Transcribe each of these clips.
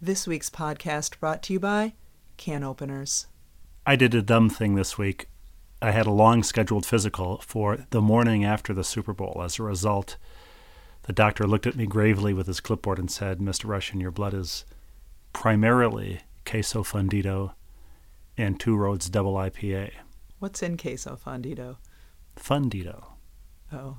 This week's podcast brought to you by Can Openers. I did a dumb thing this week. I had a long scheduled physical for the morning after the Super Bowl. As a result, the doctor looked at me gravely with his clipboard and said, Mr. Rushin, your blood is primarily queso fundido and two roads double IPA. What's in queso fundido? Fundido. Oh.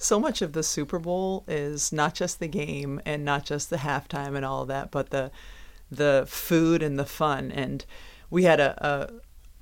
So much of the Super Bowl is not just the game and not just the halftime and all of that, but the the food and the fun. And we had a,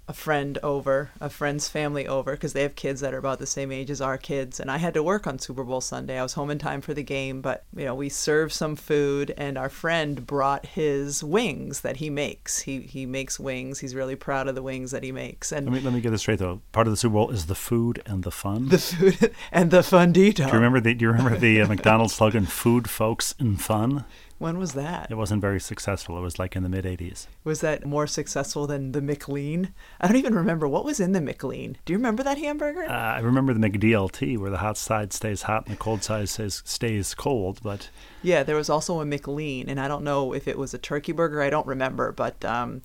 a friend over, a friend's family over, because they have kids that are about the same age as our kids. And I had to work on Super Bowl Sunday. I was home in time for the game, but you know, we served some food, and our friend brought his wings that he makes. He he makes wings. He's really proud of the wings that he makes. And Let me let me get this straight though. Part of the Super Bowl is the food and the fun. the food and the fundido. do you remember the Do you remember the uh, McDonald's slogan "Food, folks, and fun"? When was that? It wasn't very successful. It was like in the mid '80s. Was that more successful than the McLean? I don't even remember what was in the McLean. Do you remember that hamburger? Uh, I remember the McDLT, where the hot side stays hot and the cold side stays stays cold. But yeah, there was also a McLean, and I don't know if it was a turkey burger. I don't remember, but um,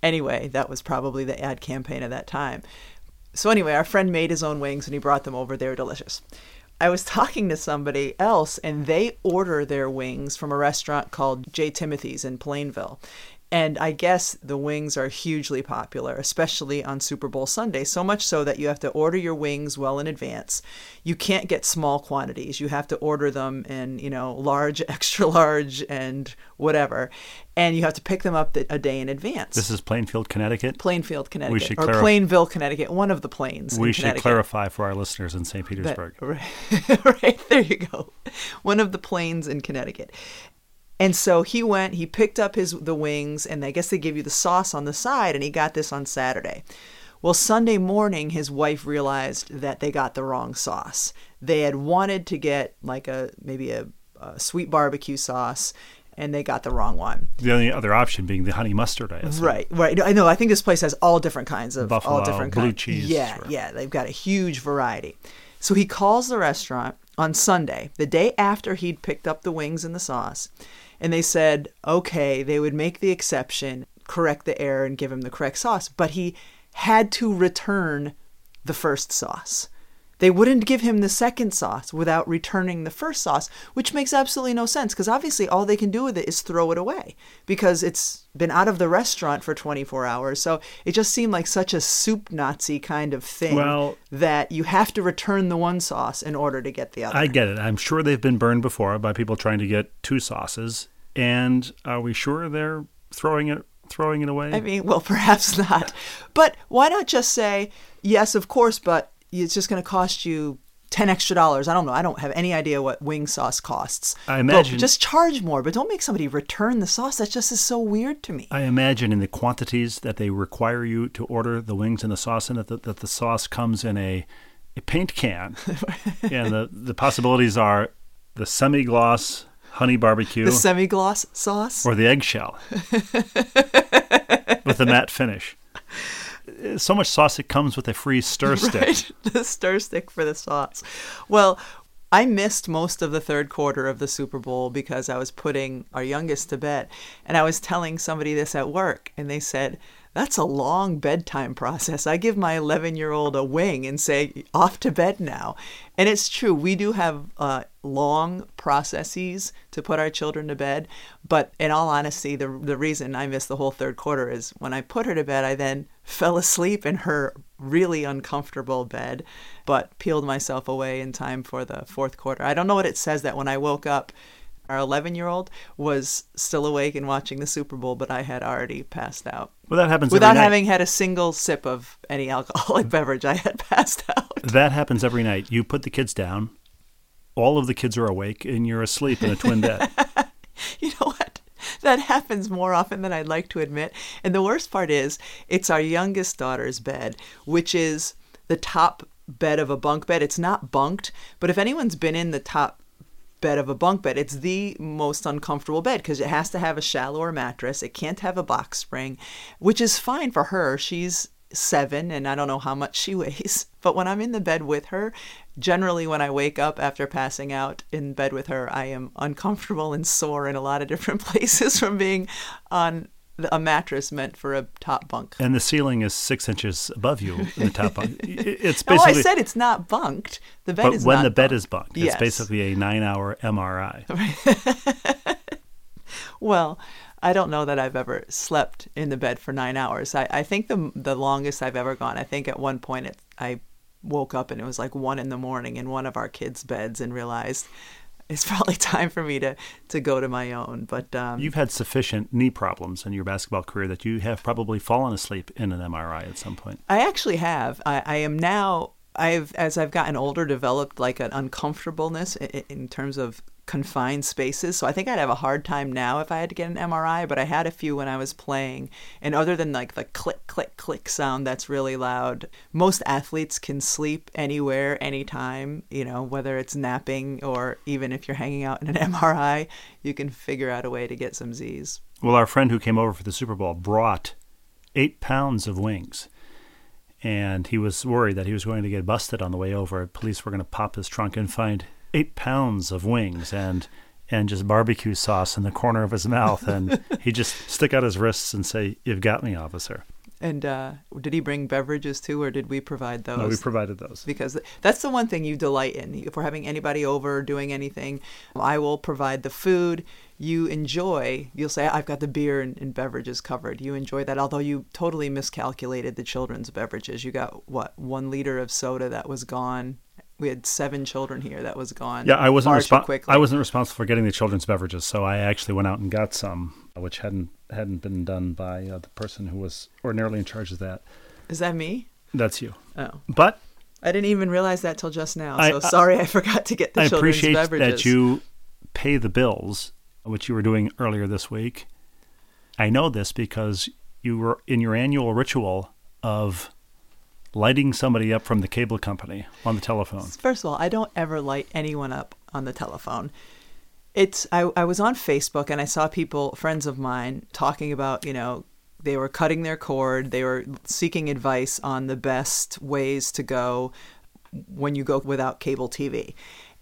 anyway, that was probably the ad campaign at that time. So anyway, our friend made his own wings and he brought them over. They were delicious. I was talking to somebody else, and they order their wings from a restaurant called J. Timothy's in Plainville. And I guess the wings are hugely popular, especially on Super Bowl Sunday, so much so that you have to order your wings well in advance. You can't get small quantities. You have to order them in, you know, large, extra large, and whatever. And you have to pick them up a day in advance. this is Plainfield, Connecticut. Plainfield, Connecticut, should or clarif- Plainville, Connecticut, one of the plains. we should clarify for our listeners in St. That- Petersburg. right, right, there you go. One of the plains in Connecticut. And so he went, he picked up his the wings, and I guess they give you the sauce on the side, and he got this on Saturday. Well, Sunday morning, his wife realized that they got the wrong sauce. They had wanted to get like a maybe a, a sweet barbecue sauce, and they got the wrong one. The only other option being the honey mustard, I assume. Right, right. I know. I think this place has all different kinds of Buffalo, all different blue kinds. cheese, Yeah, sure. yeah. They've got a huge variety. So he calls the restaurant on Sunday, the day after he'd picked up the wings and the sauce, and they said, okay, they would make the exception, correct the error, and give him the correct sauce. But he had to return the first sauce. They wouldn't give him the second sauce without returning the first sauce, which makes absolutely no sense because obviously all they can do with it is throw it away because it's been out of the restaurant for 24 hours. So it just seemed like such a soup Nazi kind of thing Well- that you have to return the one sauce in order to get the other. I get it. I'm sure they've been burned before by people trying to get two sauces. And are we sure they're throwing it throwing it away? I mean, well, perhaps not. But why not just say, yes, of course, but it's just going to cost you 10 extra dollars. I don't know. I don't have any idea what wing sauce costs. I But imagine- just charge more, but don't make somebody return the sauce. That just is so weird to me. I imagine in the quantities that they require you to order the wings and the sauce in, that the, that the sauce comes in a, a paint can. and the, the possibilities are the semi gloss honey barbecue the semi gloss sauce? or the eggshell with the matte finish. So much sauce, it comes with a free stir stick. Right? the stir stick for the sauce. Well, I missed most of the third quarter of the Super Bowl because I was putting our youngest to bed. And I was telling somebody this at work, and they said, That's a long bedtime process. I give my 11 year old a wing and say, Off to bed now. And it's true. We do have uh, long processes to put our children to bed. But in all honesty, the, the reason I missed the whole third quarter is when I put her to bed, I then fell asleep in her really uncomfortable bed, but peeled myself away in time for the fourth quarter. I don't know what it says that when I woke up, Our 11 year old was still awake and watching the Super Bowl, but I had already passed out. Well, that happens Without having had a single sip of any alcoholic beverage, I had passed out. That happens every night. You put the kids down, all of the kids are awake, and you're asleep in a twin bed. You know what? That happens more often than I'd like to admit. And the worst part is, it's our youngest daughter's bed, which is the top bed of a bunk bed. It's not bunked, but if anyone's been in the top bed of a bunk bed, it's the most uncomfortable bed because it has to have a shallower mattress. It can't have a box spring, which is fine for her. She's seven and I don't know how much she weighs. But when I'm in the bed with her, generally when I wake up after passing out in bed with her, I am uncomfortable and sore in a lot of different places from being on a mattress meant for a top bunk. and the ceiling is six inches above you in the top bunk. It's oh, basically. I said it's not bunked. The bed but is when the bed bunked. is bunked, Yes. it's basically a nine-hour MRI. Well, I don't know that I've ever slept in the bed for nine hours. I, I think the the longest I've ever gone. I think at one point it, I woke up and it was like one in the morning in one of our kids' beds and realized it's probably time for me to to go to my own. But um, You've had sufficient knee problems in your basketball career that you have probably fallen asleep in an MRI at some point. I actually have. I, I am now. I've as I've gotten older, developed like an uncomfortableness in, in terms of confined spaces. So I think I'd have a hard time now if I had to get an MRI. But I had a few when I was playing, and other than like the click click click sound that's really loud, most athletes can sleep anywhere, anytime. You know, whether it's napping or even if you're hanging out in an MRI, you can figure out a way to get some Z's. Well, our friend who came over for the Super Bowl brought eight pounds of wings. And he was worried that he was going to get busted on the way over. Police were going to pop his trunk and find eight pounds of wings and and just barbecue sauce in the corner of his mouth. And he just stick out his wrists and say, "You've got me, officer." And uh, did he bring beverages too, or did we provide those? No, we provided those. because that's the one thing you delight in. If we're having anybody over or doing anything, I will provide the food. You enjoy, you'll say, I've got the beer and, and beverages covered. You enjoy that, although you totally miscalculated the children's beverages. You got, what, one liter of soda that was gone. We had seven children here that was gone. Yeah, I wasn't far too respo- quickly. I wasn't responsible for getting the children's beverages, so I actually went out and got some, which hadn't hadn't been done by uh, the person who was ordinarily in charge of that. Is that me? That's you. Oh. But I didn't even realize that till just now. So I- sorry I forgot to get the I children's appreciate beverages. that you pay the bills, which you were doing earlier this week. I know this because you were in your annual ritual of lighting somebody up from the cable company on the telephone. First of all, I don't ever light anyone up on the telephone. It's I, I was on Facebook and I saw people, friends of mine, talking about, you know, they were cutting their cord, they were seeking advice on the best ways to go when you go without cable TV.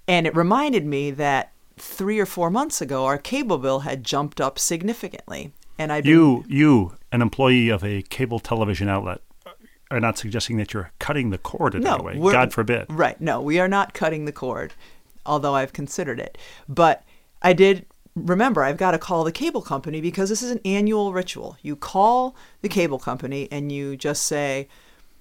And it reminded me that three or four months ago our cable bill had jumped up significantly. And I You, you, an employee of a cable television outlet, are not suggesting that you're cutting the cord in no, any way. God forbid. Right. No, we are not cutting the cord, although I've considered it. But I did remember I've got to call the cable company because this is an annual ritual. You call the cable company and you just say,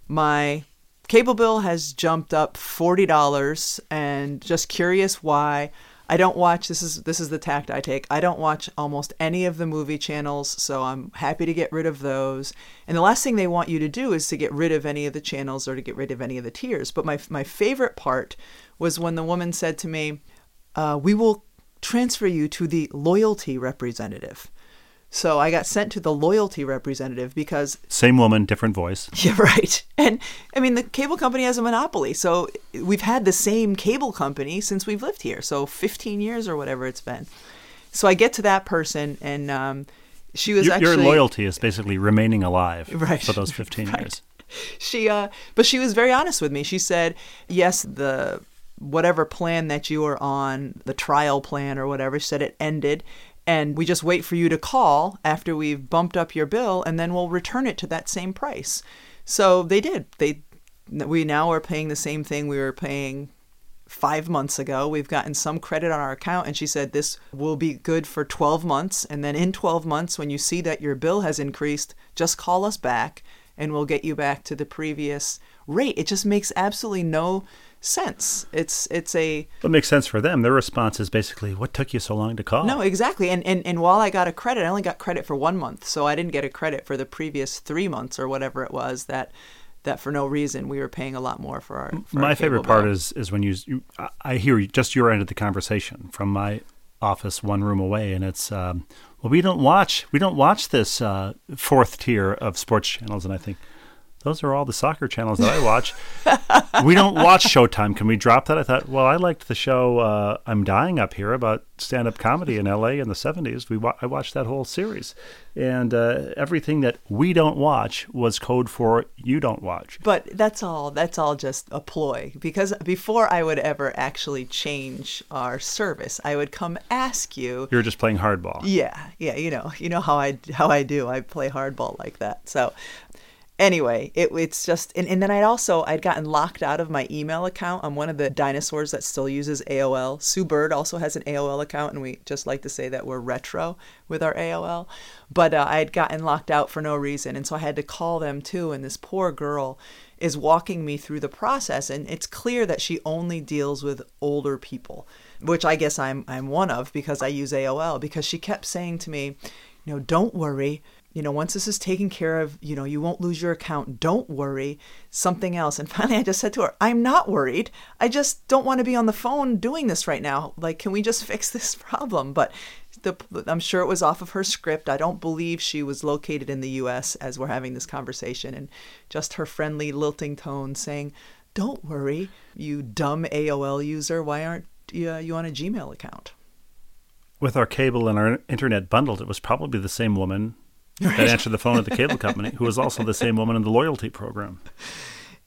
My cable bill has jumped up $40 and just curious why. I don't watch this is this is the tact I take. I don't watch almost any of the movie channels, so I'm happy to get rid of those. And the last thing they want you to do is to get rid of any of the channels or to get rid of any of the tiers. But my my favorite part was when the woman said to me, uh, "We will transfer you to the loyalty representative." So I got sent to the loyalty representative because Same woman, different voice. yeah, right. And I mean, the cable company has a monopoly. So we've had the same cable company since we've lived here. So 15 years or whatever it's been. So I get to that person, and um, she was Your, actually your loyalty is basically remaining alive Right. for those 15 Right. years. She, uh, but she was very honest with me. She said, "Yes, the whatever plan that you were on, the trial plan or whatever, she said it ended." And we just wait for you to call after we've bumped up your bill, and then we'll return it to that same price. So they did. They we now are paying the same thing we were paying five months ago. We've gotten some credit on our account, and she said this will be good for 12 months. And then in 12 months, when you see that your bill has increased, just call us back and we'll get you back to the previous rate. It just makes absolutely no sense. It's it's a It makes sense for them. Their response is basically, "What took you so long to call?" no, exactly. And, and and while I got a credit, I only got credit for one month, so I didn't get a credit for the previous three months or whatever it was that that for no reason we were paying a lot more for our. For my our favorite part bill. is is when you, you I- I hear just your end of the conversation from my office one room away, and it's um, well, we don't watch we don't watch this uh, fourth tier of sports channels, and I think those are all the soccer channels that I watch. we don't watch Showtime. Can we drop that? I thought, well, I liked the show uh, I'm Dying Up Here about stand up comedy in L.A. in the '70s. We wa- I watched that whole series, and uh, everything that we don't watch was code for you don't watch. But that's all. That's all just a ploy. Because before I would ever actually change our service, I would come ask you. You're just playing hardball. Yeah, yeah. You know, you know how I how I do. I play hardball like that. So. Anyway, it, it's just, and, and then I'd also, I'd gotten locked out of my email account. I'm one of the dinosaurs that still uses AOL. Sue Bird also has an AOL account, and we just like to say that we're retro with our AOL. But uh, I had gotten locked out for no reason, and so I had to call them too. And this poor girl is walking me through the process, and it's clear that she only deals with older people, which I guess I'm I'm one of because I use AOL. Because she kept saying to me, you know, don't worry you know, once this is taken care of, you know, you won't lose your account. Don't worry. Something else. And finally, I just said to her, I'm not worried. I just don't want to be on the phone doing this right now. Like, can we just fix this problem? But the, I'm sure it was off of her script. I don't believe she was located in the U.S. as we're having this conversation. And just her friendly, lilting tone saying, Don't worry, you dumb AOL user. Why aren't you, uh, you on a Gmail account? With our cable and our internet bundled, it was probably the same woman that answered the phone at the cable company, who was also the same woman in the loyalty program.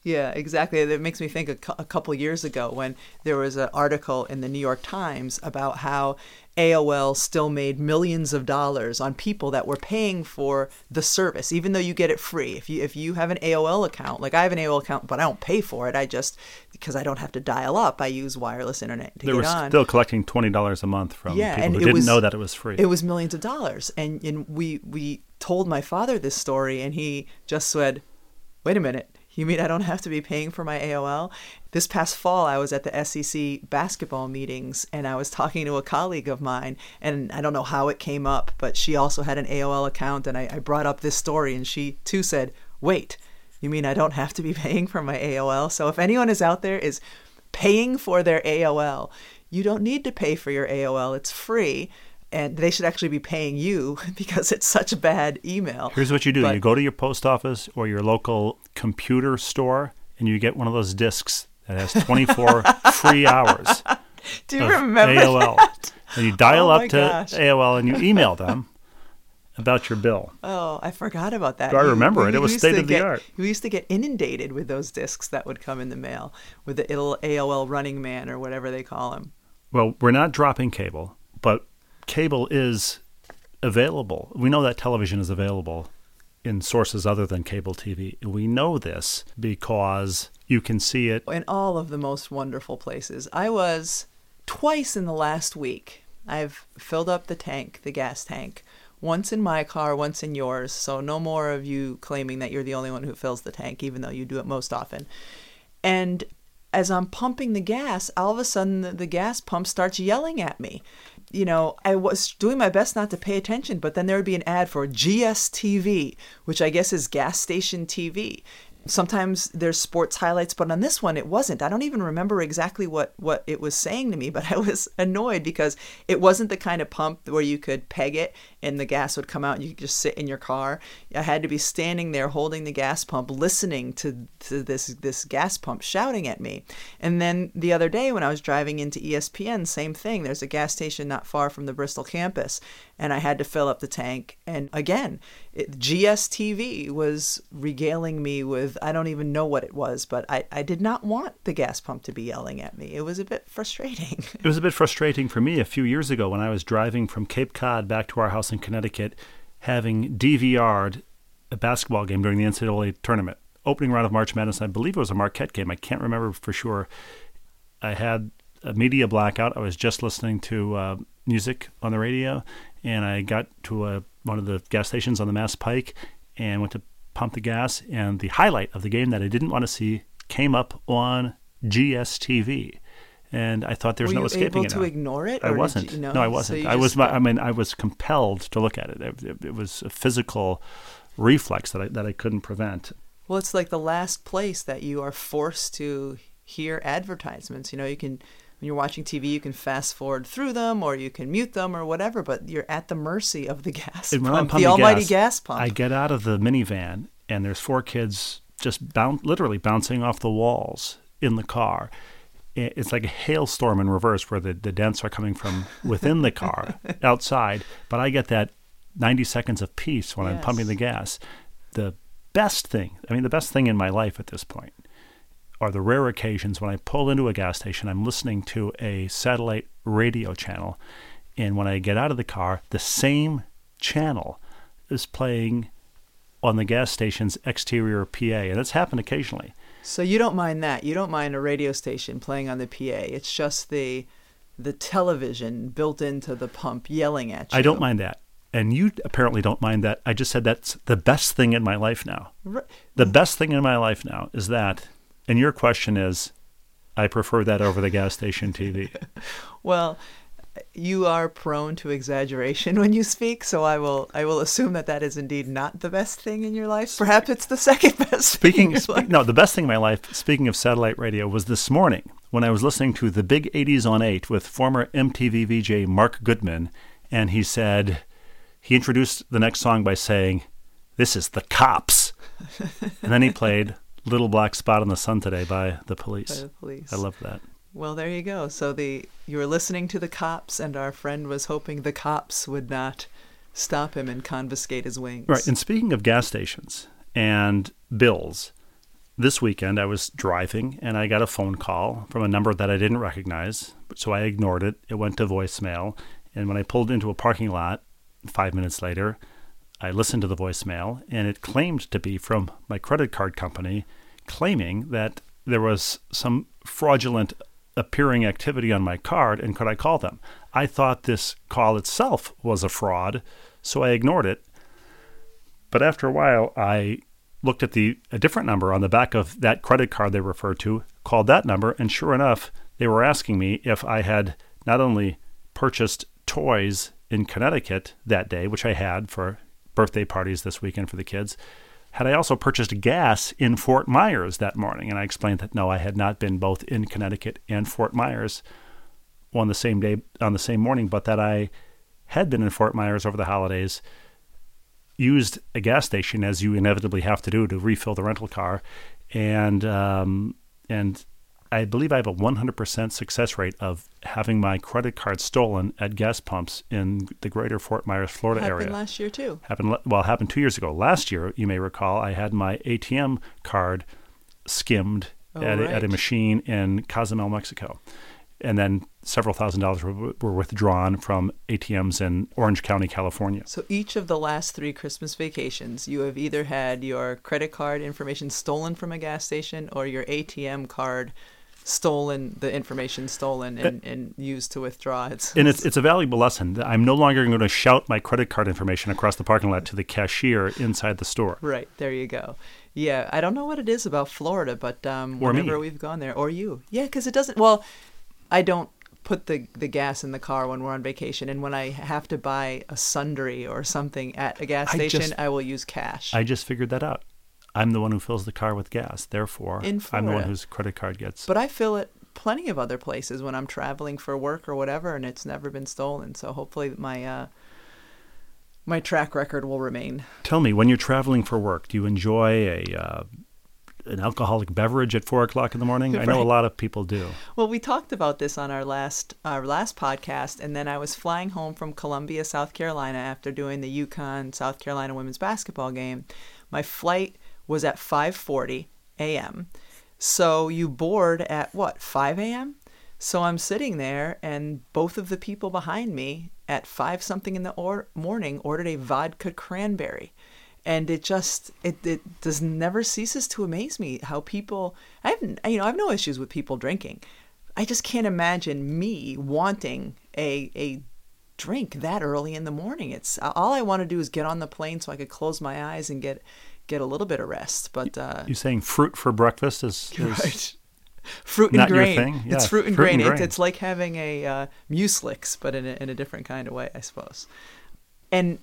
Yeah, exactly. That makes me think a, cou- a couple years ago when there was an article in the New York Times about how AOL still made millions of dollars on people that were paying for the service, even though you get it free. If you if you have an AOL account, like I have an AOL account, but I don't pay for it. I just because I don't have to dial up, I use wireless internet to They get were on. still collecting twenty dollars a month from Yeah, people who didn't was- know that it was free. It was millions of dollars, and and we we told my father this story, and he just said, "Wait a minute." You mean I don't have to be paying for my AOL? This past fall, I was at the SEC basketball meetings and I was talking to a colleague of mine, and I don't know how it came up, but she also had an AOL account, and I, I brought up this story, and she too said, Wait, you mean I don't have to be paying for my AOL? So if anyone is out there is paying for their AOL, you don't need to pay for your AOL, it's free. And they should actually be paying you because it's such a bad email. Here's what you do: But- you go to your post office or your local computer store, and you get one of those discs that has 24 free hours Do you remember AOL, that? and you dial Oh up to gosh. AOL and you email them about your bill. Oh, I forgot about that. I remember it. It was state of the get- art. We used to get inundated with those discs that would come in the mail with the little AOL Running Man or whatever they call him. Well, we're not dropping cable, but cable is available. We know that television is available in sources other than cable TV. We know this because you can see it. in all of the most wonderful places. I was twice in the last week. I've filled up the tank, the gas tank, once in my car, once in yours. So no more of you claiming that you're the only one who fills the tank, even though you do it most often. And as I'm pumping the gas, all of a sudden the, the gas pump starts yelling at me. You know, I was doing my best not to pay attention, but then there would be an ad for GSTV, which I guess is gas station TV. Sometimes there's sports highlights, but on this one it wasn't. I don't even remember exactly what what it was saying to me, but I was annoyed because it wasn't the kind of pump where you could peg it and the gas would come out and you could just sit in your car. I had to be standing there holding the gas pump, listening to, to this this gas pump shouting at me. And then the other day when I was driving into ESPN, same thing. There's a gas station not far from the Bristol campus, and I had to fill up the tank. And again, it, GSTV was regaling me with I don't even know what it was, but I, I did not want the gas pump to be yelling at me. It was a bit frustrating. It was a bit frustrating for me a few years ago when I was driving from Cape Cod back to our house in Connecticut, having DVR'd a basketball game during the NCAA tournament. Opening round of March Madness, I believe it was a Marquette game. I can't remember for sure. I had a media blackout. I was just listening to uh, music on the radio, and I got to uh one of the gas stations on the Mass Pike and went to pump the gas, and the highlight of the game that I didn't want to see came up on GSTV. And I thought there's Were no escaping it. Were you able to now. ignore it? I wasn't. you- no? No, I wasn't. you I was. I mean, I was compelled to look at it. It, it, it was a physical reflex that I that I couldn't prevent. Well, it's like the last place that you are forced to hear advertisements. You know, you can when you're watching TV, you can fast forward through them or you can mute them or whatever, but you're at the mercy of the gas And pump, the almighty gas, gas, pump. I get out of the minivan, and there's four kids just boun- literally bouncing off the walls in the car. It's like a hailstorm in reverse, where the, the dents are coming from within the car, outside. But I get that 90 seconds of peace when I'm pumping the gas. The best thing, I mean, the best thing in my life at this point are the rare occasions when I pull into a gas station, I'm listening to a satellite radio channel, and when I get out of the car, the same channel is playing on the gas station's exterior PA, and that's happened occasionally. So you don't mind that. You don't mind a radio station playing on the PA. It's just the the television built into the pump yelling at you. I don't mind that. And you apparently don't mind that. I just said that's the best thing in my life now. R- The best thing in my life now is that. And your question is, I prefer that over the gas station TV. Well, you are prone to exaggeration when you speak, so I will I will assume that that is indeed not the best thing in your life. Perhaps it's the second best. Speaking, spe- no, the best thing in my life, speaking of satellite radio, was this morning when I was listening to the Big 80s on 8 with former MTV VJ Mark Goodman, and he said, he introduced the next song by saying, This is the cops. and then he played Little Black Spot in the Sun Today by the By police. the police. I love that. Well, there you go. So the you were listening to the cops, and our friend was hoping the cops would not stop him and confiscate his wings. Right. And speaking of gas stations and bills, this weekend I was driving and I got a phone call from a number that I didn't recognize. So I ignored it. It went to voicemail. And when I pulled into a parking lot five minutes later, I listened to the voicemail and it claimed to be from my credit card company, claiming that there was some fraudulent appearing activity on my card and could I call them? I thought this call itself was a fraud, so I ignored it. But after a while, I looked at the a different number on the back of that credit card they referred to, called that number, and sure enough, they were asking me if I had not only purchased toys in Connecticut that day, which I had for birthday parties this weekend for the kids, had I also purchased gas in Fort Myers that morning. And I explained that no, I had not been both in Connecticut and Fort Myers on the same day, on the same morning, but that I had been in Fort Myers over the holidays, used a gas station as you inevitably have to do to refill the rental car, and um, and I believe I have a 100% success rate of having my credit card stolen at gas pumps in the greater Fort Myers, Florida happened area. last year too. happened well, it happened two years ago. Last year, you may recall, I had my ATM card skimmed Oh, at, a, at a machine in Cozumel, Mexico, and then several thousand dollars were, were withdrawn from ATMs in Orange County, California. So each of the last three Christmas vacations, you have either had your credit card information stolen from a gas station or your ATM card stolen, the information stolen and, and used to withdraw. It's, and it's it's a valuable lesson. I'm no longer going to shout my credit card information across the parking lot to the cashier inside the store. Right, there you go. Yeah, I don't know what it is about Florida, but um, Or me. we've gone there, or you, yeah, because it doesn't. Well, I don't put the the gas in the car when we're on vacation, and when I have to buy a sundry or something at a gas I station, just- I will use cash. I just figured that out. I'm the one who fills the car with gas. Therefore, I'm the one whose credit card gets. but I fill it plenty of other places when I'm traveling for work or whatever, and it's never been stolen. So hopefully my uh, my track record will remain. Tell me, when you're traveling for work, do you enjoy a uh, an alcoholic beverage at four o'clock in the morning? I know a lot of people do. Well, we talked about this on our last our last podcast, and then I was flying home from Columbia, South Carolina, after doing the UConn South Carolina women's basketball game. My flight was at 5:40 a.m. So you board at what 5 a.m. So I'm sitting there, and both of the people behind me at five something in the or- morning ordered a vodka cranberry and it just it, it does never ceases to amaze me how people I have you know I have no issues with people drinking. I just can't imagine me wanting a a drink that early in the morning. It's all I want to do is get on the plane so I could close my eyes and get get a little bit of rest. But uh, You saying fruit for breakfast is, is right. Fruit and grain. thing? It's fruit and fruit grain. and It's, grain. it's like having a uh, Mueslix, but in a, in a different kind of way, I suppose. And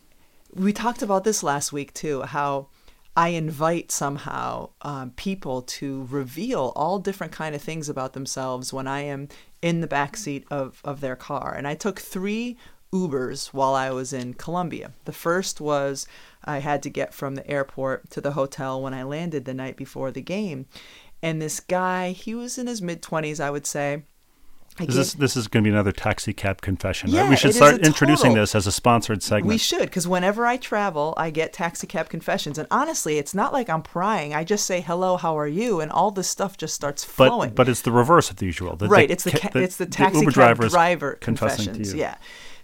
we talked about this last week too. How I invite somehow um, people to reveal all different kind of things about themselves when I am in the back seat of of their car. And I took three Ubers while I was in Columbia. The first was I had to get from the airport to the hotel when I landed the night before the game. And this guy, he was in his mid 20s, I would say. I Is this this is going to be another taxi cab confession? right? Yeah, we should start introducing total- this as a sponsored segment. We should, because whenever I travel, I get taxi cab confessions. And honestly, it's not like I'm prying. I just say, hello, how are you? And all this stuff just starts flowing. but but it's the reverse of the usual. The- right, it's the, ca- ca- it's the taxi Uber cab driver confessions. to you. Yeah.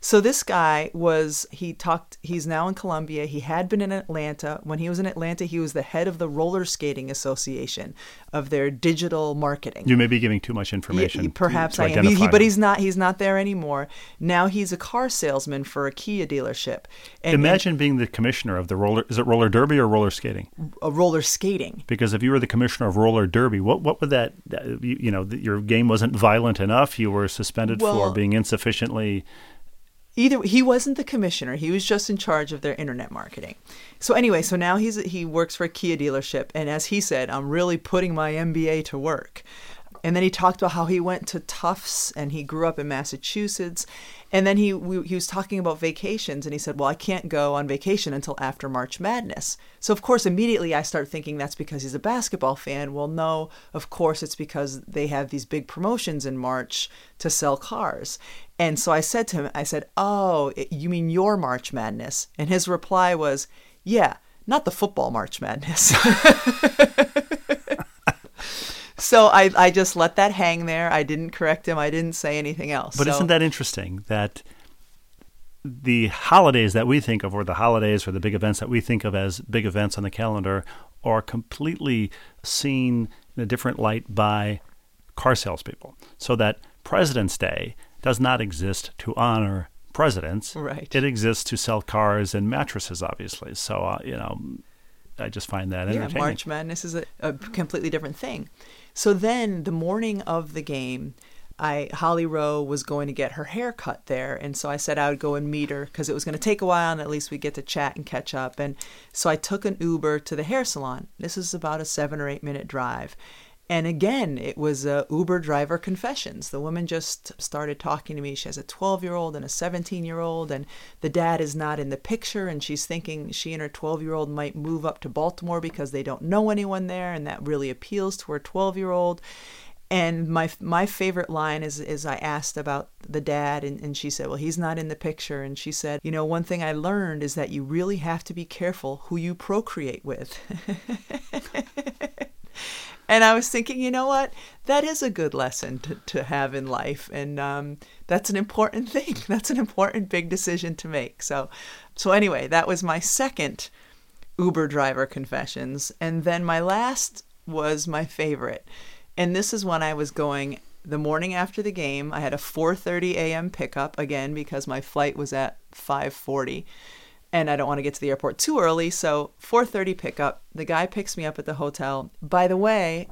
So this guy was he talked he's now in Columbia. He had been in Atlanta. When he was in Atlanta, he was the head of the roller skating association of their digital marketing. You may be giving too much information. to- perhaps to I am. He, he, but he's not. He's not there anymore. Now he's a car salesman for a Kia dealership. And, Imagine being the commissioner of the roller. Is it roller derby or roller skating? uh, roller skating. Because if you were the commissioner of roller derby, what what would that? You, you know, your game wasn't violent enough. You were suspended for being insufficiently. Either he wasn't the commissioner he was just in charge of their internet marketing. So anyway so now he's he works for a kia dealership and as he said i'm really putting my mba to work and then he talked about how he went to tufts and he grew up in massachusetts and then he we, he was talking about vacations and he said well i can't go on vacation until after march madness so of course immediately i start thinking that's because he's a basketball fan well no of course it's because they have these big promotions in march to sell cars and so I said to him, I said, Oh, you mean your March Madness? And his reply was, Yeah, not the football March Madness. so I, I just let that hang there. I didn't correct him. I didn't say anything else. But so, isn't that interesting that the holidays that we think of, or the holidays or the big events that we think of as big events on the calendar, are completely seen in a different light by car salespeople? So that President's Day does not exist to honor presidents. Right. It exists to sell cars and mattresses, obviously. So, uh, you know, I just find that yeah, entertaining. March Madness is a, a completely different thing. So then the morning of the game, I Holly Rowe was going to get her hair cut there, and so I said I would go and meet her because it was going to take a while, and at least we get to chat and catch up. And so I took an Uber to the hair salon. This is about a seven or eight minute drive. And again, it was uh, Uber driver confessions. The woman just started talking to me. She has a 12 year old and a 17 year old, and the dad is not in the picture. And she's thinking she and her 12 year old might move up to Baltimore because they don't know anyone there, and that really appeals to her 12 year old. And my my favorite line is is I asked about the dad and, and she said, Well, he's not in the picture. And she said, You know, one thing I learned is that you really have to be careful who you procreate with. and I was thinking, you know what? That is a good lesson to, to have in life. And um, that's an important thing. That's an important big decision to make. So so anyway, that was my second Uber driver confessions. And then my last was my favorite. And this is when I was going the morning after the game. I had a 4:30 a.m. pickup again because my flight was at 5:40 and I don't want to get to the airport too early, so 4:30 pickup. The guy picks me up at the hotel. By the way,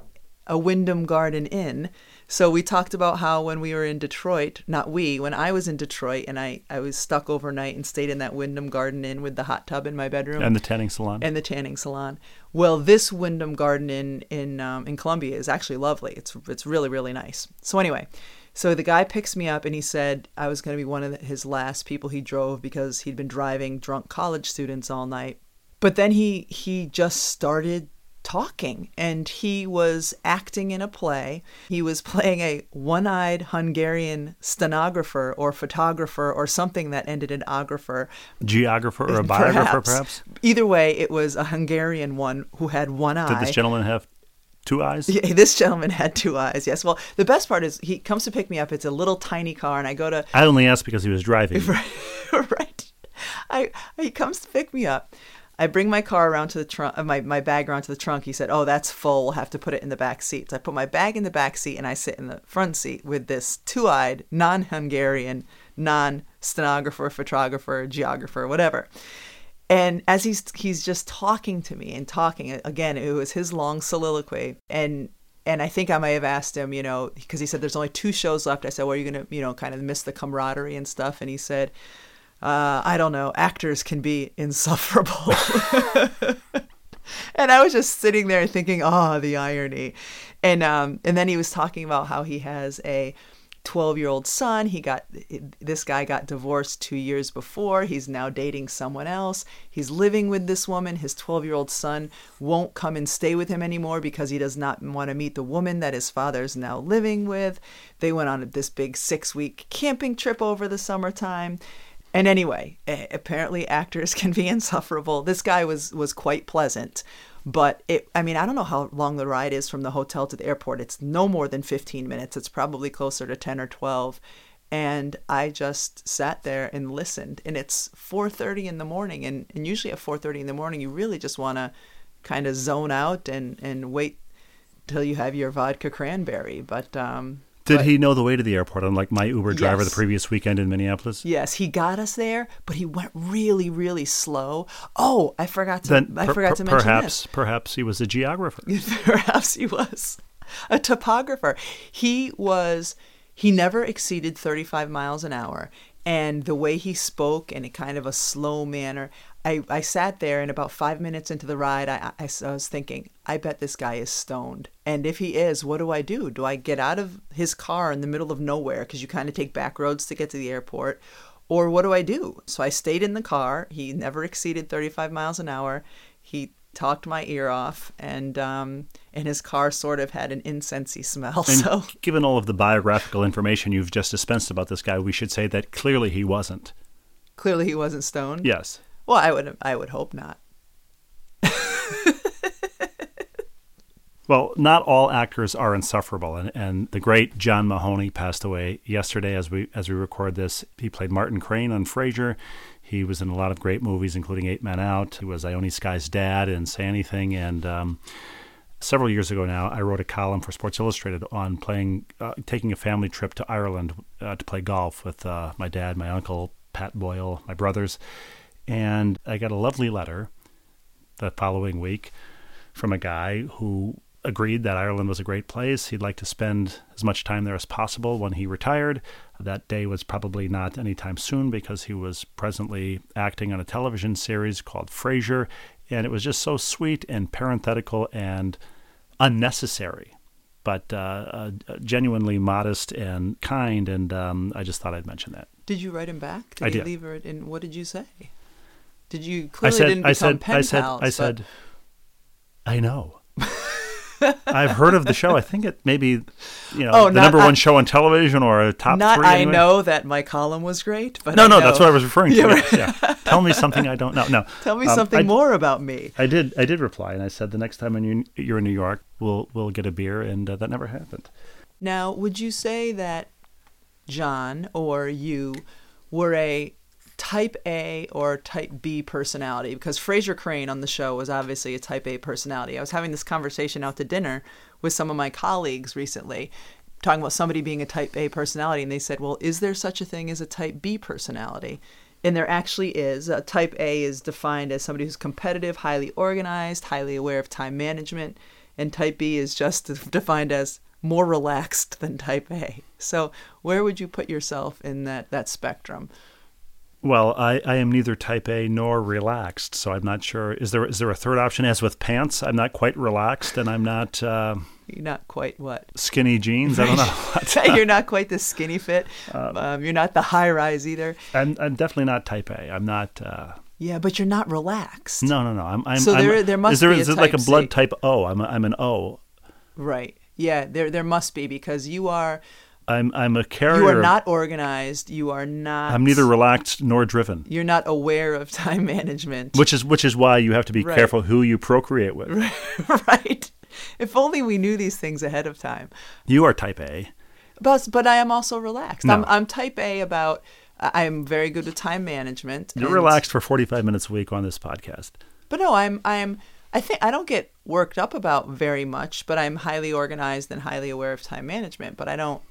a Wyndham Garden Inn. So we talked about how when we were in Detroit, not we, when I was in Detroit and I, I was stuck overnight and stayed in that Wyndham Garden Inn with the hot tub in my bedroom and the tanning salon. and the tanning salon. Well, this Wyndham Garden in in um, in Columbia is actually lovely. It's it's really really nice. So anyway, so the guy picks me up and he said I was going to be one of his last people he drove because he'd been driving drunk college students all night. But then he he just started talking and he was acting in a play. He was playing a one-eyed Hungarian stenographer or photographer or something that ended in ographer. Geographer or a biographer, perhaps? Either way, it was a Hungarian one who had one eye. Did this gentleman have two eyes? Yeah, this gentleman had two eyes. Yes. Well, the best part is he comes to pick me up. It's a little tiny car, and I go to I only asked because he was driving. right. I he comes to pick me up. I bring my car around to the trunk, uh, my my bag around to the trunk. He said, "Oh, that's full. We'll have to put it in the back seat." So I put my bag in the back seat, and I sit in the front seat with this two-eyed, non-Hungarian, non-stenographer, photographer, geographer, whatever. And as he's he's just talking to me and talking again, it was his long soliloquy, and and I think I may have asked him, you know, because he said there's only two shows left. I said, well, are you gonna, you know, kind of miss the camaraderie and stuff? And he said, uh, I don't know, actors can be insufferable. and I was just sitting there thinking, oh, the irony. And um, and then he was talking about how he has a 12 year old son. He got this guy got divorced two years before. He's now dating someone else. He's living with this woman. His 12 year old son won't come and stay with him anymore because he does not want to meet the woman that his father's now living with. They went on this big six week camping trip over the summertime. And anyway, apparently actors can be insufferable. This guy was was quite pleasant but it, I mean, I don't know how long the ride is from the hotel to the airport. It's no more than 15 minutes. It's probably closer to 10 or 12. And I just sat there and listened. And it's 4:30 in the morning, and, and usually at 4:30 in the morning, you really just want to kind of zone out and and wait till you have your vodka cranberry. But um, did but, he know the way to the airport, unlike my Uber driver yes. the previous weekend in Minneapolis? Yes, he got us there, but he went really, really slow. Oh, I forgot to. Then, I forgot per, to mention perhaps, this. Perhaps he was a geographer. perhaps he was a topographer. He was. He never exceeded 35 miles an hour, and the way he spoke in a kind of a slow manner, I, I sat there and about five minutes into the ride, I, I, I, was thinking, I bet this guy is stoned. And if he is, what do I do? Do I get out of his car in the middle of nowhere because you kind of take back roads to get to the airport? Or what do I do? So I stayed in the car. He never exceeded 35 miles an hour. He talked my ear off, and um, and his car sort of had an incensey smell. And so, given all of the biographical information you've just dispensed about this guy, we should say that clearly he wasn't. Clearly, he wasn't stoned. Yes. Well, I would I would hope not. well, not all actors are insufferable, and, and the great John Mahoney passed away yesterday as we as we record this. He played Martin Crane on Frasier. He was in a lot of great movies, including Eight Men Out. He was Ione Skye's dad in Say Anything, and um, several years ago now, I wrote a column for Sports Illustrated on playing, uh, taking a family trip to Ireland uh, to play golf with uh, my dad, my uncle, Pat Boyle, my brothers and I got a lovely letter the following week from a guy who agreed that Ireland was a great place. He'd like to spend as much time there as possible when he retired. That day was probably not anytime soon because he was presently acting on a television series called Frasier, and it was just so sweet and parenthetical and unnecessary, but uh, uh, genuinely modest and kind. And um, I just thought I'd mention that. Did you write him back? Did I he did. leave it in? What did you say? Did you I clearly said, didn't become I said, pen I said, pals? I said, but- I know. I've heard of the show. I think it maybe, you know, Oh, the number I- one show on television or a top Not three. I anyway. know that my column was great, but No, I no, know- that's what I was referring to. Yeah, yeah. Tell me something I don't know. No, Tell me Um, something I- more about me. I did. I did reply, and I said the next time you're in New York, we'll we'll get a beer, and uh, that never happened. Now, would you say that John or you were a type A or type B personality? Because Frasier Crane on the show was obviously a type A personality. I was having this conversation out to dinner with some of my colleagues recently, talking about somebody being a type A personality, and they said, Well, is there such a thing as a type B personality? And there actually is. Uh, type A is defined as somebody who's competitive, highly organized, highly aware of time management, and type B is just defined as more relaxed than type A. So, where would you put yourself in that, that spectrum? Well, I, I am neither type A nor relaxed, so I'm not sure. Is there is there a third option? As with pants, I'm not quite relaxed, and I'm not uh, You're not quite what? skinny jeans. I don't know. You're not quite the skinny fit. Um, you're not the high rise either. I'm, I'm definitely not type A. I'm not. Uh, Yeah, but you're not relaxed. no, no, no. I'm. I'm So I'm, there- there must is there, be a is it like a blood C. type O? I'm a, I'm an O. Right. Yeah, there there must be because you are I'm I'm a carrier. you are not organized. You are not. I'm neither relaxed nor driven. You're not aware of time management. Which is which is why you have to be Right. careful who you procreate with. right. If only we knew these things ahead of time. You are type A. But but I am also relaxed. No. I'm I'm type A about. I am very good with time management. You're and- relaxed for 45 minutes a week on this podcast. But no, I'm I'm I think I don't get worked up about very much, but I'm highly organized and highly aware of time management. But I don't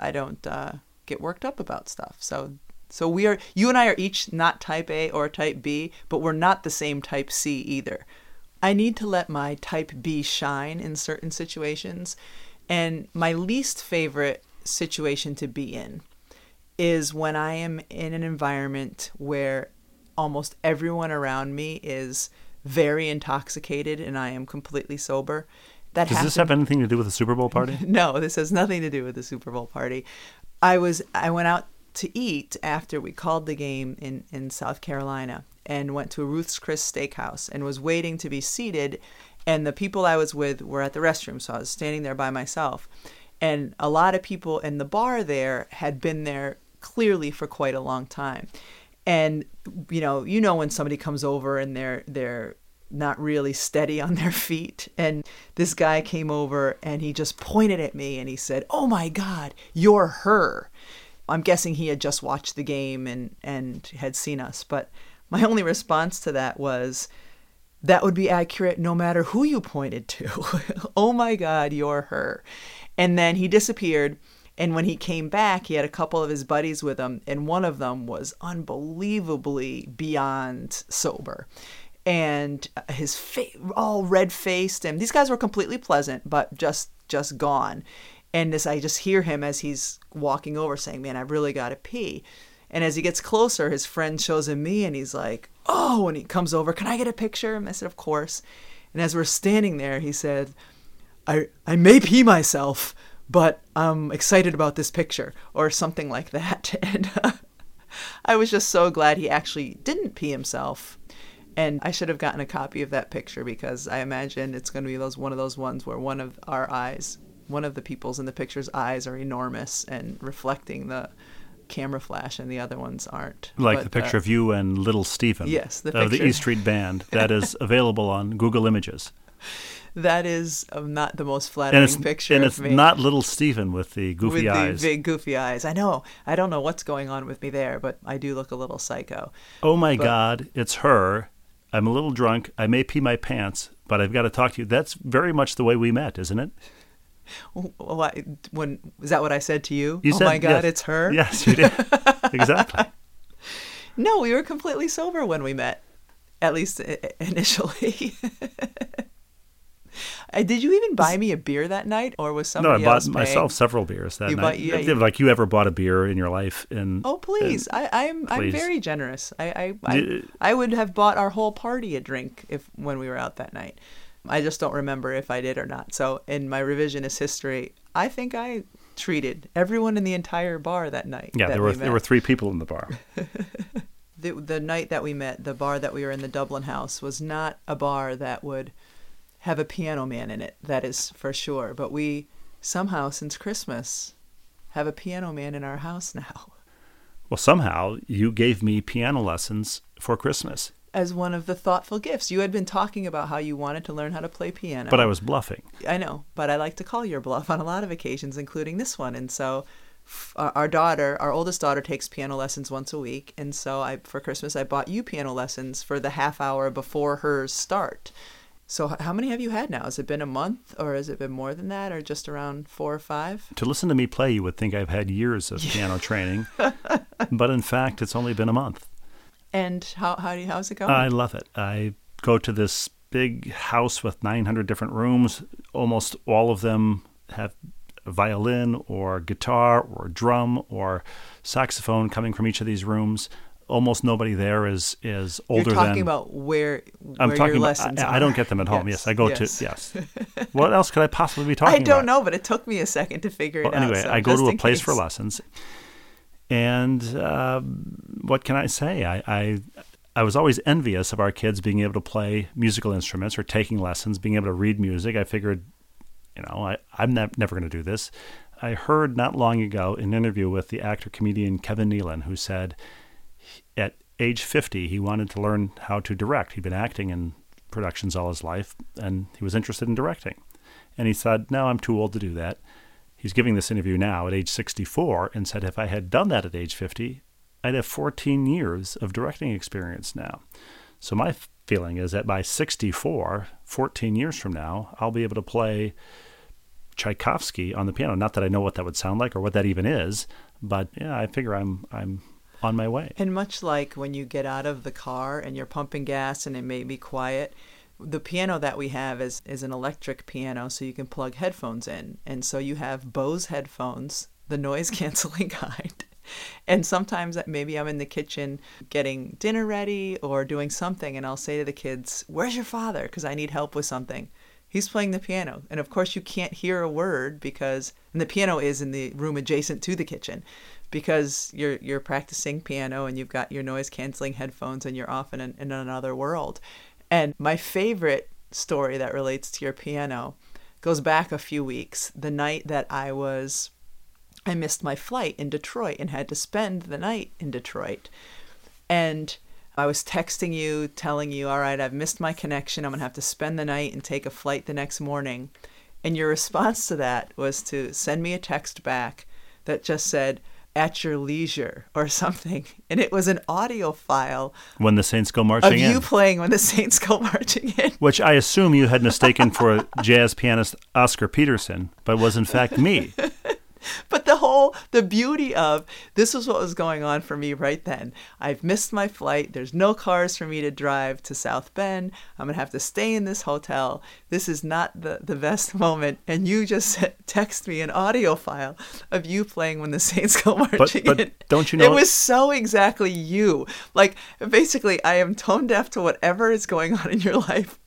I don't uh, get worked up about stuff. So So we are you and I are each not type A or type B, but we're not the same type C either. I need to let my type B shine in certain situations, and my least favorite situation to be in is when I am in an environment where almost everyone around me is very intoxicated and I am completely sober. That Does this have anything to do with the Super Bowl party? no, this has nothing to do with the Super Bowl party. I was I went out to eat after we called the game in, in South Carolina and went to a Ruth's Chris Steakhouse and was waiting to be seated and the people I was with were at the restroom, so I was standing there by myself. And a lot of people in the bar there had been there clearly for quite a long time. And you know, you know when somebody comes over and they're they're not really steady on their feet. And this guy came over and he just pointed at me and he said, "Oh my God, you're her." I'm guessing he had just watched the game and and had seen us, but my only response to that was, "That would be accurate no matter who you pointed to." oh my God, you're her. And then he disappeared. And when he came back, he had a couple of his buddies with him, and one of them was unbelievably beyond sober and his face all red faced and these guys were completely pleasant but just just gone. And this i just hear him as he's walking over saying man i really gotta pee. And as he gets closer his friend shows him me and he's like oh and he comes over can i get a picture? And i said of course. And as we're standing there he said i i may pee myself but i'm excited about this picture or something like that. And uh, i was just so glad he actually didn't pee himself and I should have gotten a copy of that picture because I imagine it's going to be those one of those ones where one of our eyes, one of the people's in the picture's eyes are enormous and reflecting the camera flash, and the other ones aren't. Like but, the picture uh, of you and Little Steven. Yes, the of the E Street Band that is available on Google Images. That is um, not the most flattering and it's, picture. And it's me. not little Steven with the goofy with eyes. the big goofy eyes. I know. I don't know what's going on with me there, but I do look a little psycho. Oh my but, God! It's her I'm a little drunk. I may pee my pants, but I've got to talk to you. That's very much the way we met, isn't it? when was that what I said to you? you oh said, my God, yes. it's her. Yes, you did. exactly. No, we were completely sober when we met, at least initially. Uh, did you even buy me a beer that night, or was somebody No, I bought myself several beers that You night. bought- yeah, you- like you ever bought a beer in your life? And Oh please! I, I'm I'm very generous. I I I would have bought our whole party a drink if when we were out that night. I just don't remember if I did or not. So in my revisionist history, I think I treated everyone in the entire bar that night. yeah, that there we were there were three people in the bar. the the night that we met, the bar that we were in, the Dublin House, was not a bar that would have a piano man in it. That is for sure. But we somehow, since Christmas, have a piano man in our house now. Well, somehow you gave me piano lessons for Christmas, As one of the thoughtful gifts, you had been talking about how you wanted to learn how to play piano. but I was bluffing. I know, but I like to call your bluff on a lot of occasions, including this one. And so, our daughter, our oldest daughter, takes piano lessons once a week. And so, I for Christmas, I bought you piano lessons for the half hour before hers start. So, how many have you had now? Has it been a month, or has it been more than that, or just around four or five? To listen to me play, you would think I've had years of piano training, but in fact, it's only been a month. And how how do you, how's it going? I love it. I go to this big house with 900 different rooms. Almost all of them have violin or guitar or drum or saxophone coming from each of these rooms. Almost nobody there is is older than You're talking than. about where where I'm your talking about. lessons I, I don't get them at home. Yes, Yes, I go yes. to. Yes. what else could I possibly be talking I don't know, but it took me a second to figure Well, it out. anyway, so I go to a place for lessons, and uh, what can I say? I, I I was always envious of our kids being able to play musical instruments or taking lessons, being able to read music. I figured, you know, I, I'm ne- never going to do this. I heard not long ago an interview with the actor comedian Kevin Nealon, who said at age 50 he wanted to learn how to direct. He'd been acting in productions all his life, and he was interested in directing. And he said, "No, I'm too old to do that." He's giving this interview now at age 64 and said, if I had done that at age 50, I'd have 14 years of directing experience now. So my feeling is that by 64, 14 years from now, I'll be able to play Tchaikovsky on the piano. Not that I know what that would sound like or what that even is, but yeah, I figure I'm I'm on my way. And much like when you get out of the car and you're pumping gas and it may be quiet, the piano that we have is, is an electric piano, so you can plug headphones in. And so you have Bose headphones, the noise canceling kind. And sometimes maybe I'm in the kitchen getting dinner ready or doing something, and I'll say to the kids, Where's your father? Because I need help with something. He's playing the piano. And of course, you can't hear a word because, and the piano is in the room adjacent to the kitchen because you're you're practicing piano and you've got your noise canceling headphones and you're off in, an, in another world. And my favorite story that relates to your piano goes back a few weeks. The night that I was I missed my flight in Detroit and had to spend the night in Detroit. And I was texting you, telling you, all right, I've missed my connection. I'm going to have to spend the night and take a flight the next morning. And your response to that was to send me a text back that just said, at your leisure or something. And it was an audio file. When the Saints go marching of in. you playing when the Saints go marching in. Which I assume you had mistaken for a jazz pianist Oscar Peterson, but was in fact me. but the whole the beauty of this was what was going on for me right then. I've missed my flight. There's no cars for me to drive to south bend. I'm going to have to stay in this hotel. This is not the, the best moment. And you just text me an audio file of you playing when the saints go marching but, but in. don't you know it was so exactly you. Like basically i am tone deaf to whatever is going on in your life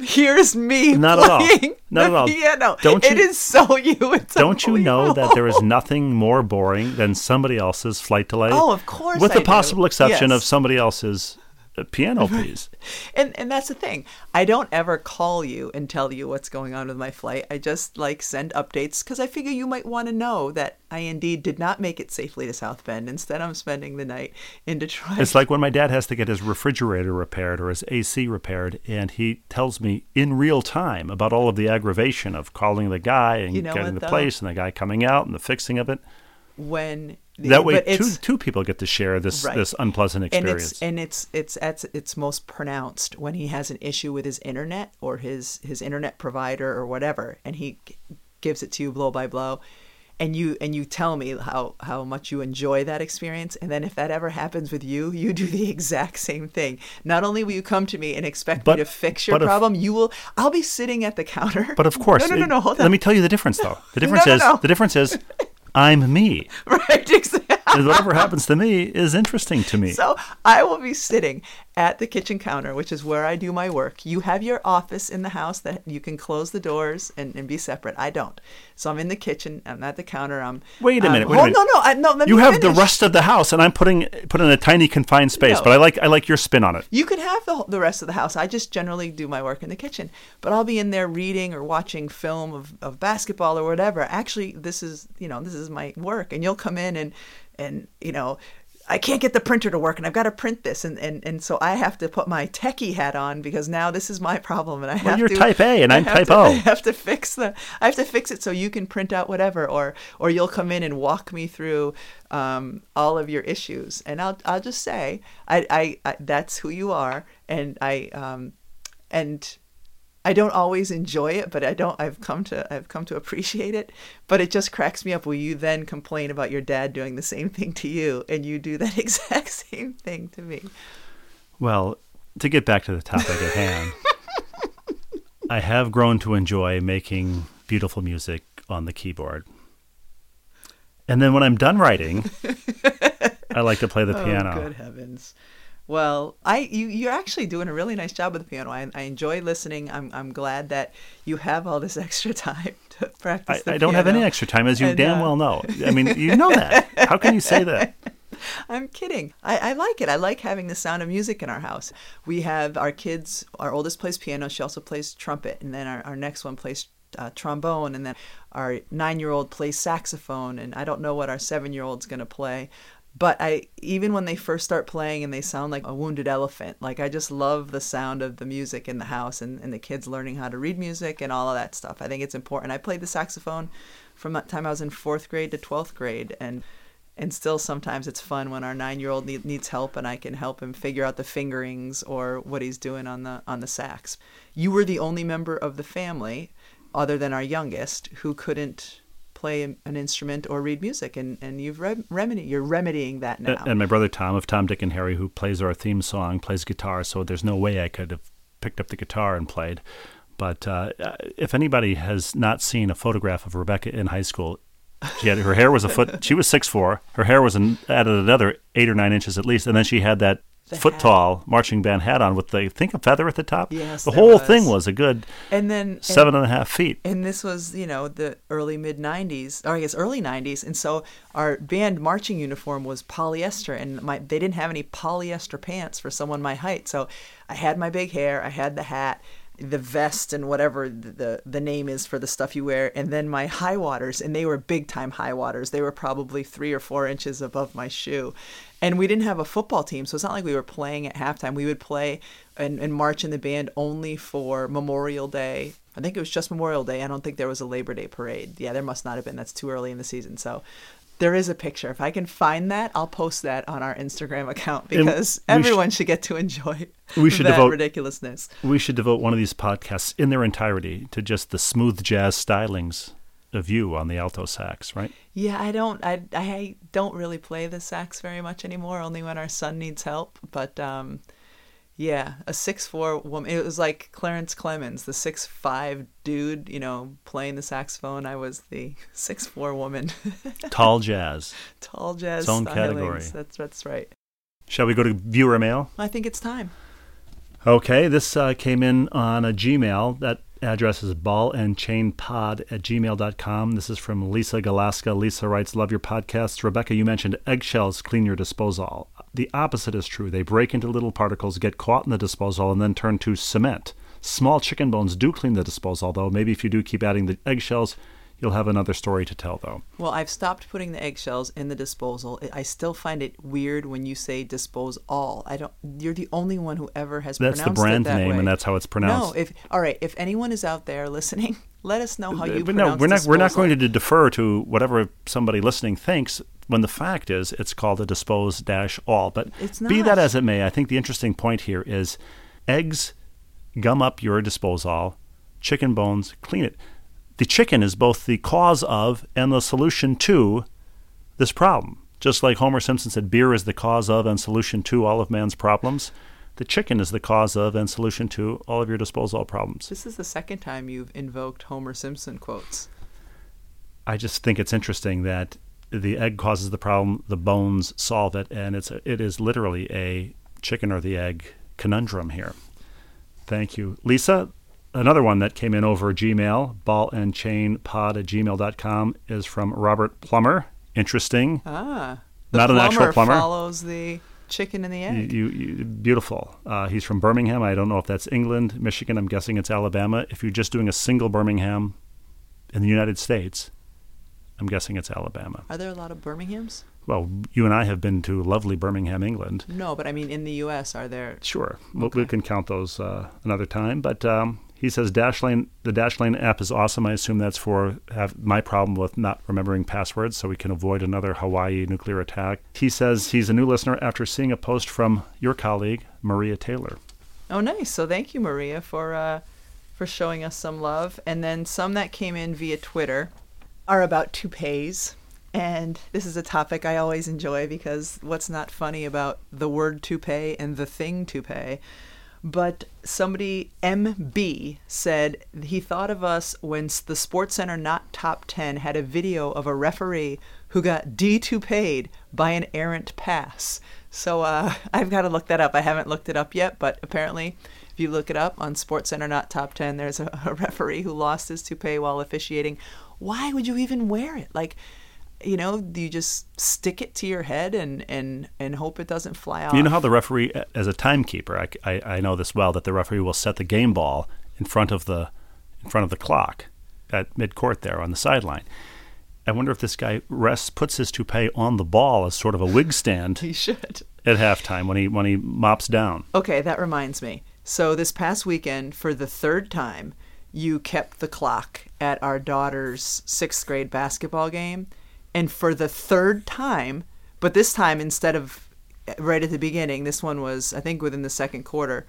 Here's me Not at all. Not at all. piano. Don't you- is so you. It's Don't you know that there is nothing more boring than somebody else's flight delay? Oh, of course With I the do. possible exception of somebody else's uh, piano piece. And and that's the thing. I don't ever call you and tell you what's going on with my flight. I just like send updates because I figure you might want to know that I indeed did not make it safely to South Bend. Instead, I'm spending the night in Detroit. It's like when my dad has to get his refrigerator repaired or his AC repaired, and he tells me in real time about all of the aggravation of calling the guy and You know getting what, the place and the guy coming out and the fixing of it. when That way, two two people get to share this Right. this unpleasant and experience. it's and it's it's at its most pronounced when he has an issue with his internet or his his internet provider or whatever and he gives it to you blow by blow and you and you tell me how how much you enjoy that experience and then if that ever happens with you you do the exact same thing not only will you come to me and expect But- me to fix your but if- problem you will i'll be sitting at the counter but of course, no no no, no hold let on me tell you the difference, though. The difference no, is no. the difference is I'm me, right exactly whatever happens to me is interesting to me. So I will be sitting at the kitchen counter, which is where I do my work. You have your office in the house that you can close the doors and, and be separate. I don't. So I'm in the kitchen. I'm at the counter. I'm. Wait a um, minute. Wait a hold- minute. No, no, I, no. Let you me have the rest of the house, and I'm putting put in a tiny confined space. No. But I like I like your spin on it. You could have the, the rest of the house. I just generally do my work in the kitchen. But I'll be in there reading or watching film of, of basketball or whatever. Actually, this is, you know, this is my work. And you'll come in and, and you know, I can't get the printer to work and I've got to print this. And, and, and so I have to put my techie hat on because now this is my problem. And I have you're to. type A and I'm type to- O. I have to fix the. I have to fix it so you can print out whatever, or or you'll come in and walk me through um, all of your issues, and I'll I'll just say I, I, I that's who you are, and I um, and I don't always enjoy it, but I don't. I've come to I've come to appreciate it. But it just cracks me up. Will you then complain about your dad doing the same thing to you, and you do that exact same thing to me? Well, to get back to the topic at hand, I have grown to enjoy making beautiful music on the keyboard. And then when I'm done writing, I like to play the oh, piano. Oh, good heavens. Well, I you you're actually doing a really nice job with the piano. I, I enjoy listening. I'm I'm glad that you have all this extra time to practice. I, I don't have any extra time, as you And, damn uh, well know. I mean, you know that. How can you say that? I'm kidding. I, I like it. I like having the sound of music in our house. We have our kids, our oldest plays piano. She also plays trumpet. And then our, our next one plays uh, trombone. And then our nine year old plays saxophone. And I don't know what our seven year old's going to play. But I, even when they first start playing and they sound like a wounded elephant, like I just love the sound of the music in the house and, and the kids learning how to read music and all of that stuff. I think it's important. I played the saxophone from the time I was in fourth grade to 12th grade. And and still sometimes it's fun when our nine year old need, needs help and I can help him figure out the fingerings or what he's doing on the on the sax. You were the only member of the family, other than our youngest, who couldn't play an instrument or read music, and and you've rem- remedy you're remedying that now. And my brother Tom of Tom, Dick, and Harry, who plays our theme song, plays guitar. So there's no way I could have picked up the guitar and played. But uh, if anybody has not seen a photograph of Rebecca in high school, she had her hair was a foot. She was six four. Her hair was an, added another eight or nine inches at least, and then she had that The foot hat. tall marching band hat on with the I think a feather at the top. Yes, the whole was. thing was a good and then and- seven and a half feet. and this was you know the early mid 90s or i guess early 90s and so our band marching uniform was polyester and my they didn't have any polyester pants for someone my height so i had my big hair i had the hat the vest and whatever the, the the name is for the stuff you wear and then my high waters and they were big time high waters they were probably three or four inches above my shoe and we didn't have a football team so it's not like we were playing at halftime. We would play and, and march in the band only for memorial day. I think it was just memorial day. I don't think there was a labor day parade. Yeah there must not have been. That's too early in the season. So there is a picture. If i can find that i'll post that on our instagram account because we sh- everyone should get to enjoy We should that devote- ridiculousness. We should devote one of these podcasts in their entirety to just the smooth jazz stylings of you on the alto sax, right? Yeah, I don't I I don't really play the sax very much anymore, only when our son needs help. But um yeah, a six four woman it was like Clarence Clemons, the six five dude, you know, playing the saxophone. I was the six four woman. Tall jazz. Tall jazz Its own stylings. category. That's that's right. Shall we go to viewer mail? I think it's time. Okay, this uh, came in on a Gmail. That address is ballandchainpod at gmail.com. This is from Lisa Galaska. Lisa writes, Love your podcasts. Rebecca, you mentioned eggshells clean your disposal. The opposite is true. They break into little particles, get caught in the disposal, and then turn to cement. Small chicken bones do clean the disposal, though. Maybe if you do keep adding the eggshells, you'll have another story to tell, though. Well, I've stopped putting the eggshells in the disposal. I- still find it weird when you say dispose all. I don't. You're the only one who ever has That's the brand it that name, way. and that's how it's pronounced. No, if all right, if anyone is out there listening, let us know how you but no, pronounce we're not. We're not going to defer to whatever somebody listening thinks. When the fact is, it's called a dispose dash all. But be that as it may, I think the interesting point here is eggs gum up your disposal, chicken bones clean it. The chicken is both the cause of and the solution to this problem. Just like Homer Simpson said, beer is the cause of and solution to all of man's problems. The chicken is the cause of and solution to all of your disposal problems. This is the second time you've invoked Homer Simpson quotes. I just think it's interesting that the egg causes the problem, the bones solve it, and it's a, it is literally a chicken or the egg conundrum here. Thank you, Lisa. Another one that came in over Gmail, ball and chain pod at gmail.com, is from Robert Plummer. Interesting. Ah, Not an actual plumber. follows the chicken and the egg. you, you- beautiful. Uh, he's from Birmingham. I don't know if that's England, Michigan. I'm guessing it's Alabama. If you're just doing a single Birmingham in the United States, I'm guessing it's Alabama. Are there a lot of Birminghams? Well, you and I have been to lovely Birmingham, England. No, but I mean in the U.S. Are there? Sure, we'll, we can count those uh, another time. But um, he says Dashlane, the Dashlane app is awesome. I assume that's for my problem with not remembering passwords, so we can avoid another Hawaii nuclear attack. He says he's a new listener after seeing a post from your colleague Maria Taylor. Oh, nice. So thank you, Maria, for uh, for showing us some love. And then some that came in via Twitter are about toupees. And this is a topic I always enjoy because what's not funny about the word toupee and the thing toupee? But somebody, MB, said he thought of us when the SportsCenter Not Top 10 had a video of a referee who got D2paid by an errant pass. So uh, I've got to look that up. I haven't looked it up yet, but apparently, if you look it up on SportsCenter Not Top 10, there's a, a referee who lost his toupee while officiating. Why would you even wear it? Like, you know, you just stick it to your head and, and, and hope it doesn't fly off? You know how the referee, as a timekeeper, I, I, I know this well, that the referee will set the game ball in front of the in front of the clock at mid court there on the sideline. I wonder if this guy rests, puts his toupee on the ball as sort of a wig stand he should. at halftime when he when he mops down. Okay, that reminds me. So this past weekend, for the third time, you kept the clock at our daughter's sixth grade basketball game, and for the third time, but this time instead of right at the beginning, this one was I think within the second quarter,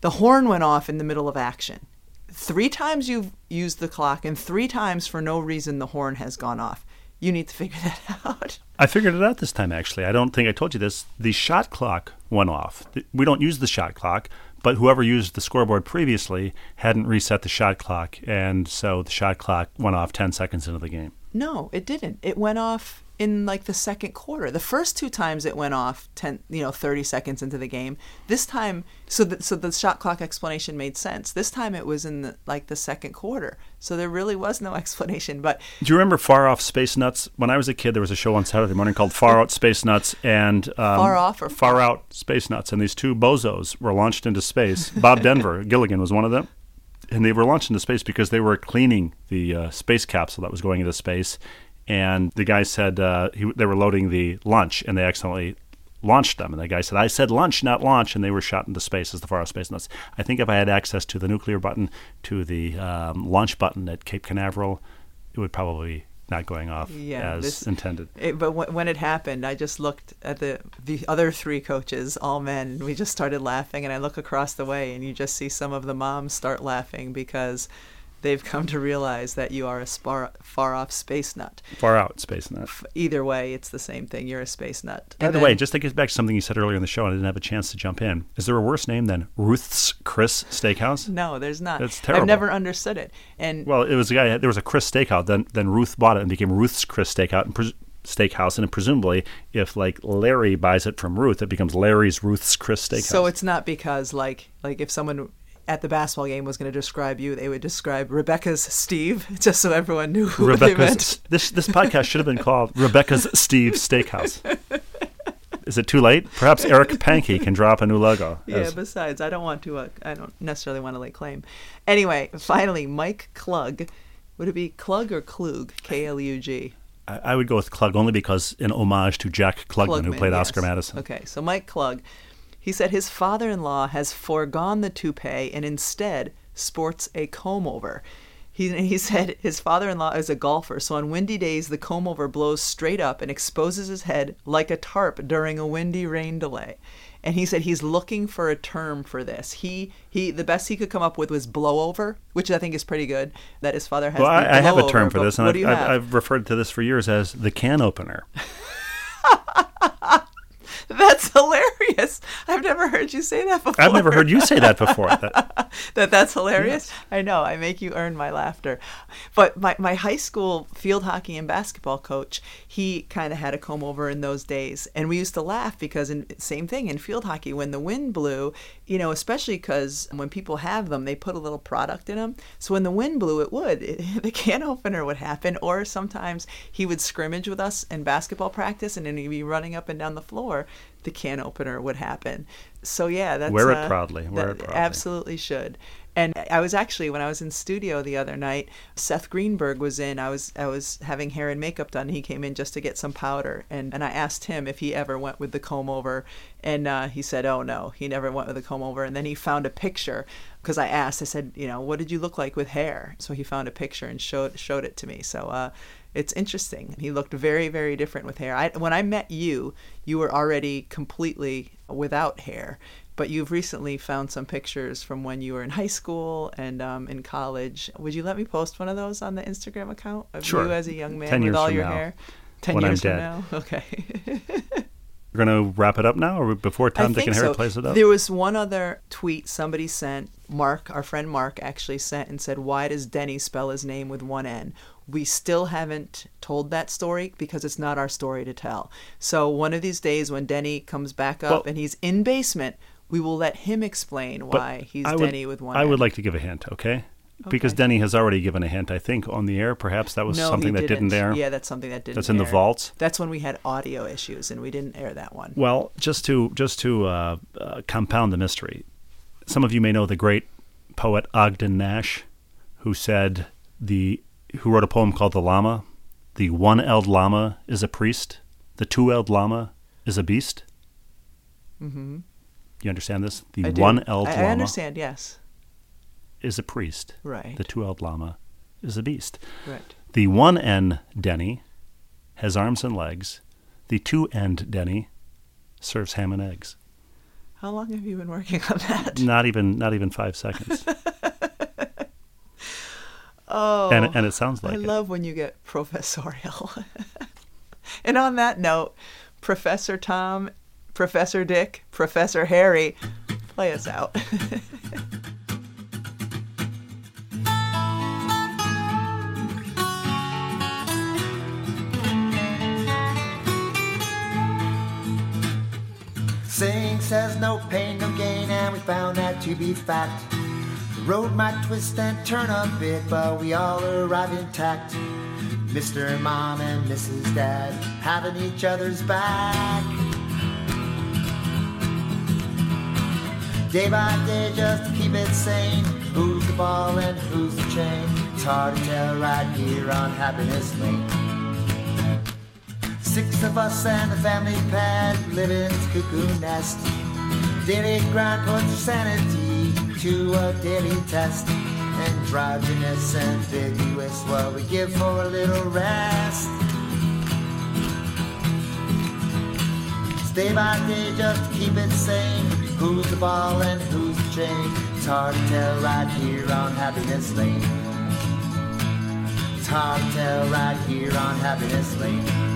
the horn went off in the middle of action. three times you've used the clock, and three times for no reason the horn has gone off. You need to figure that out. I figured it out this time, actually. I don't think I told you this. The shot clock went off. We don't use the shot clock, but whoever used the scoreboard previously hadn't reset the shot clock, and so the shot clock went off 10 seconds into the game. No, it didn't. It went off in like the second quarter. The first two times it went off 10, you know, 30 seconds into the game. This time so the, so the shot clock explanation made sense. This time it was in the, like the second quarter. So there really was no explanation, but Do you remember Far Off Space Nuts? When I was a kid there was a show on Saturday morning called Far Out Space Nuts and um, Far Off or Far Out Space Nuts and these two bozos were launched into space. Bob Denver, Gilligan was one of them. And they were launched into space because they were cleaning the uh, space capsule that was going into space and the guy said uh, he, they were loading the lunch, and they accidentally launched them. And the guy said, "I said lunch, not launch," and they were shot into space as the far out space nuts. I think if I had access to the nuclear button, to the um, launch button at Cape Canaveral, it would probably not going off Yeah, as this- intended. It, but when, when it happened, I just looked at the the other three coaches, all men, and we just started laughing. And I look across the way, and you just see some of the moms start laughing because they've come to realize that you are a spar, far off space nut. Far out space nut. F- Either way, it's the same thing. You're a space nut. By And the way, just to get back to something you said earlier in the show, and I didn't have a chance to jump in. Is there a worse name than Ruth's Chris Steakhouse? no, there's not. That's terrible. I've never understood it. And Well, it was a guy. There was a Chris Steakhouse. Then, then Ruth bought it and became Ruth's Chris Steakhouse. and pres- Steakhouse. And presumably, if like Larry buys it from Ruth, it becomes Larry's Ruth's Chris Steakhouse. So it's not because like like if someone at the basketball game was going to describe you, they would describe Rebecca's Steve, just so everyone knew who they meant. Rebecca's. This this podcast should have been called Rebecca's Steve Steakhouse. Is it too late? Perhaps Eric Pankey can drop a new logo. Yeah. as- Besides, I don't want to. Uh, I don't necessarily want to lay claim. Anyway, finally, Mike Klug. Would it be Klug or Klug? K L U G. I, I would go with Klug only because in homage to Jack Klugman, who played yes. Oscar Madison. Okay, so Mike Klug, he said his father-in-law has foregone the toupee and instead sports a comb-over. He, he said his father-in-law is a golfer, so on windy days the comb-over blows straight up and exposes his head like a tarp during a windy rain delay. And he said he's looking for a term for this. He he the best he could come up with was blowover, which I think is pretty good. That his father has. Well, I, I have a term for this, and I've, I've? I've referred to this for years as the can opener. That's hilarious. I've never heard you say that before. I've never heard you say that before. That, that that's hilarious. I know. I make you earn my laughter. But my, my high school field hockey and basketball coach, he kind of had a comb over in those days, and we used to laugh because in same thing in field hockey when the wind blew, you know, especially because when people have them, they put a little product in them. So when the wind blew, it would it, the can opener would happen, or sometimes he would scrimmage with us in basketball practice, and then he'd be running up and down the floor. The can opener would happen. So yeah, that's Wear it uh, proudly. Wear it proudly. Absolutely should. And I was actually when I was in studio the other night, Seth Greenberg was in. I was I was having hair and makeup done. He came in just to get some powder, and and I asked him if he ever went with the comb over, and uh, he said, "Oh no, he never went with the comb over." And then he found a picture because I asked. I said, "You know, what did you look like with hair?" So he found a picture and showed showed it to me. So. uh it's interesting. He looked very, very different with hair. I, when I met you, you were already completely without hair, but you've recently found some pictures from when you were in high school and um, in college. Would you let me post one of those on the Instagram account of Sure. you as a young man with all your now, hair? Ten when I'm years from dead. now. Okay. we're going to wrap it up now, or before Tom, Dick, and Harry plays it up? There was one other tweet somebody sent. Mark, our friend Mark, actually sent and said, "Why does Denny spell his name with one N?" We still haven't told that story because it's not our story to tell. So one of these days, when Denny comes back up Well- and he's in basement, we will let him explain why he's would, Denny with one. I N. would like to give a hint, okay? Because Denny has already given a hint, I think, on the air. Perhaps that was no, something that didn't air. Yeah, that's something that didn't. That's in the air. vaults? That's when we had audio issues and we didn't air that one. Well, just to just to uh, uh, compound the mystery, some of you may know the great poet Ogden Nash, who said the who wrote a poem called "The Llama." The one-eled llama is a priest. The two-eled llama is a beast. Mm-hmm. You understand this? The one-eled I, llama I understand. Yes. Is a priest. Right. The two-eled llama is a beast. Right. The one-end Denny has arms and legs. The two-end Denny serves ham and eggs. How long have you been working on that? Not even not even five seconds. Oh, and and it sounds like I it. love when you get professorial. and on that note, Professor Tom, Professor Dick, Professor Harry, play us out. Says no pain, no gain, and we found that to be fact. The road might twist and turn a bit, but we all arrive intact. Mr. Mom and Mrs. Dad having each other's back. Day by day, just to keep it sane. Who's the ball and who's the chain? It's hard to tell right here on Happiness Lane. Six of us and a family pet live in cocoon nest. Daily grind puts sanity to a daily test. Androgynous, and ambiguous, what we give for a little rest. Day by day, just keep it sane. Who's the ball and who's the chain? It's hard to tell right here on Happiness Lane. It's hard to tell right here on Happiness Lane.